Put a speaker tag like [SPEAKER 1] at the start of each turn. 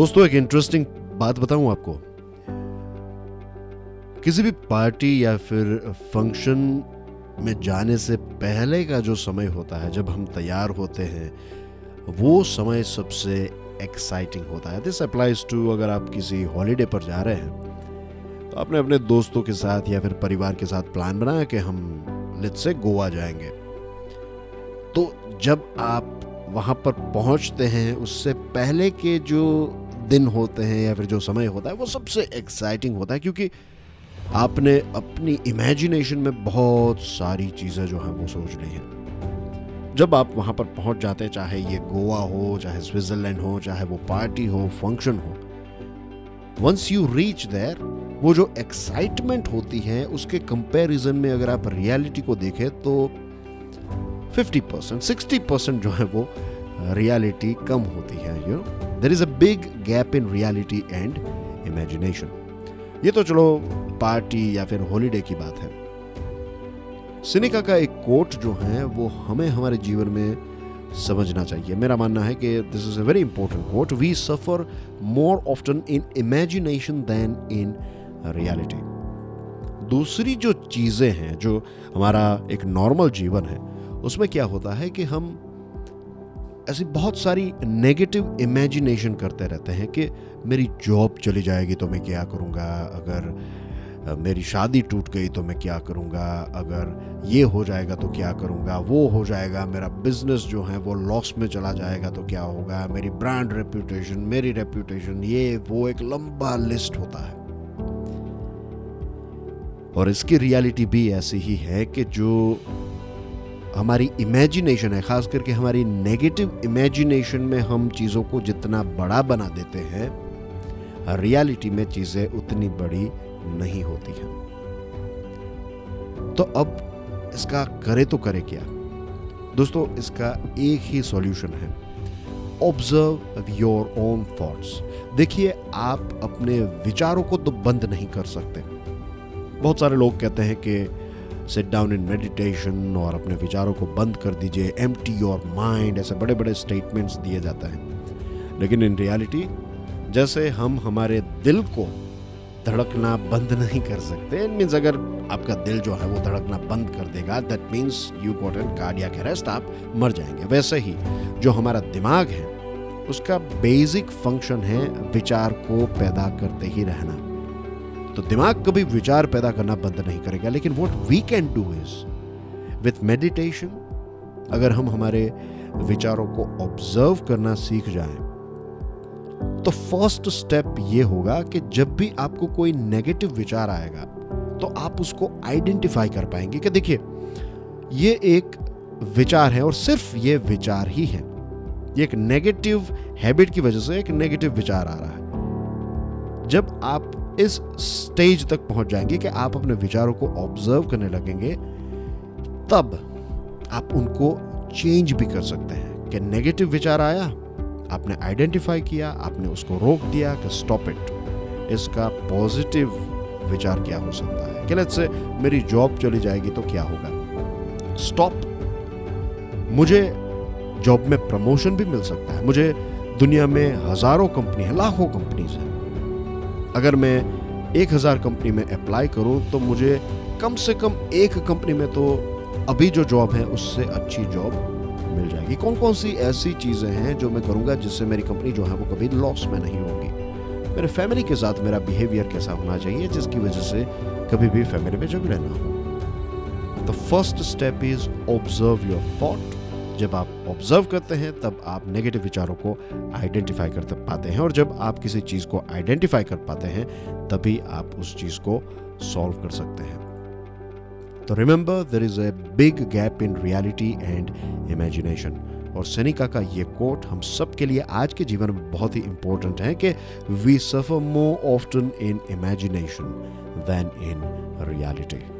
[SPEAKER 1] दोस्तों, एक इंटरेस्टिंग बात बताऊँ आपको। किसी भी पार्टी या फिर फ़ंक्शन में जाने से पहले का जो समय होता है, जब हम तैयार होते हैं, वो समय सबसे एक्साइटिंग होता है। दिस अप्लाइज टू अगर आप किसी हॉलीडे पर जा रहे हैं तो आपने अपने दोस्तों के साथ या फिर परिवार के साथ प्लान बनाया कि हम लेट से गोवा जाएँगे। तो जब आप वहाँ पर पहुँचते हैं, उससे पहले के जो दिन होते हैं या फिर जो समय होता है, वो सबसे एक्साइटिंग होता है क्योंकि आपने अपनी इमेजिनेशन में बहुत सारी चीज़ें जो हैं वो सोच ली हैं। जब आप वहाँ पर पहुँच जाते हैं, चाहे ये गोवा हो, चाहे स्विट्ज़रलैंड हो, चाहे वो पार्टी हो फ़ंक्शन हो वंस यू रीच देयर वो जो एक्साइटमेंट होती है, उसके कंपैरिजन में अगर आप रियलिटी को देखें तो 50 परसेंट सिक्सटी परसेंट जो है वो रियलिटी कम होती है you know there is a big gap in reality and imagination ये तो चलो पार्टी या फिर हॉलीडे की बात है। सिनिका का एक कोट जो है, वो हमें हमारे जीवन में समझना चाहिए। मेरा मानना है कि this is a very important quote we suffer more often in imagination than in reality दूसरी जो चीज़ें हैं, जो हमारा एक नॉर्मल जीवन है, उसमें क्या होता है कि हम ऐसी बहुत सारी नेगेटिव इमेजिनेशन करते रहते हैं कि मेरी जॉब चली जाएगी तो मैं क्या करूँगा? अगर मेरी शादी टूट गई तो मैं क्या करूँगा? अगर ये हो जाएगा तो क्या करूँगा? वो हो जाएगा, मेरा बिज़नेस जो है वो लॉस में चला जाएगा तो क्या होगा? मेरी ब्रांड रेप्यूटेशन मेरी रेप्यूटेशन ये, वो एक लंबा लिस्ट होता है। और इसकी रियलिटी भी ऐसी ही है कि जो हमारी इमेजिनेशन है, खास करके हमारी नेगेटिव इमेजिनेशन में हम चीज़ों को जितना बड़ा बना देते हैं रियलिटी में चीज़ें उतनी बड़ी नहीं होती हैं। तो अब इसका करे तो करे क्या? दोस्तों, इसका एक ही सॉल्यूशन है। ऑब्ज़र्व योर ओन थॉट्स देखिए, आप अपने विचारों को तो बंद नहीं कर सकते। बहुत सारे लोग कहते हैं कि सिट डाउन इन मेडिटेशन और अपने विचारों को बंद कर दीजिए। एम टी योर माइंड ऐसे बड़े बड़े स्टेटमेंट्स दिए जाते हैं। लेकिन इन रियलिटी जैसे हम हमारे दिल को धड़कना बंद नहीं कर सकते इट मीन्स अगर आपका दिल जो है वो धड़कना बंद कर देगा that means you got an cardiac arrest आप मर जाएँगे। वैसे ही जो हमारा दिमाग है, उसका बेसिक फ़ंक्शन है विचार को पैदा करते ही रहना। तो दिमाग कभी विचार पैदा करना बंद नहीं करेगा, लेकिन what we can do is with meditation अगर हम हमारे विचारों को ऑब्ज़र्व करना सीख जाए तो फ़र्स्ट स्टेप ये होगा कि जब भी आपको कोई नेगेटिव विचार आएगा तो आप उसको आइडेंटिफाई कर पाएँगे कि देखिए, ये एक विचार है और सिर्फ़ ये विचार ही है। ये एक नेगेटिव हैबिट की वजह से एक नेगेटिव विचार आ रहा है। जब आप इस स्टेज तक पहुँच जाएँगे कि आप अपने विचारों को ऑब्ज़र्व करने लगेंगे, तब आप उनको चेंज भी कर सकते हैं। कि नेगेटिव विचार आया, आपने आइडेंटिफाई किया, आपने उसको रोक दिया कि स्टॉप इट इसका पॉजिटिव विचार क्या हो सकता है? कि लेट्स से मेरी जॉब चली जाएगी तो क्या होगा? स्टॉप मुझे जॉब में प्रमोशन भी मिल सकता है। मुझे दुनिया में हज़ारों कंपनी है, लाखों कंपनीज़ हैं। अगर मैं एक हज़ार कंपनी में अप्लाई करूँ तो मुझे कम से कम एक कंपनी में तो अभी जो जॉब है, उससे अच्छी जॉब मिल जाएगी। कौन कौन सी ऐसी चीज़ें हैं जो मैं करूँगा जिससे मेरी कंपनी जो है, वो कभी लॉस में नहीं होगी? मेरे फैमिली के साथ मेरा बिहेवियर कैसा होना चाहिए, जिसकी वजह से कभी भी फैमिली में झगड़े ना हो? The first step is observe your thought जब आप ऑब्ज़र्व करते हैं, तब आप नेगेटिव विचारों को आइडेंटिफाई कर पाते हैं और जब आप किसी चीज़ को आइडेंटिफाई कर पाते हैं, तभी आप उस चीज़ को सॉल्व कर सकते हैं। तो remember there is a big gap in reality and imagination और सनिका का ये कोट हम सब के लिए आज के जीवन में बहुत ही इंपॉर्टेंट है कि we suffer more often in imagination than in reality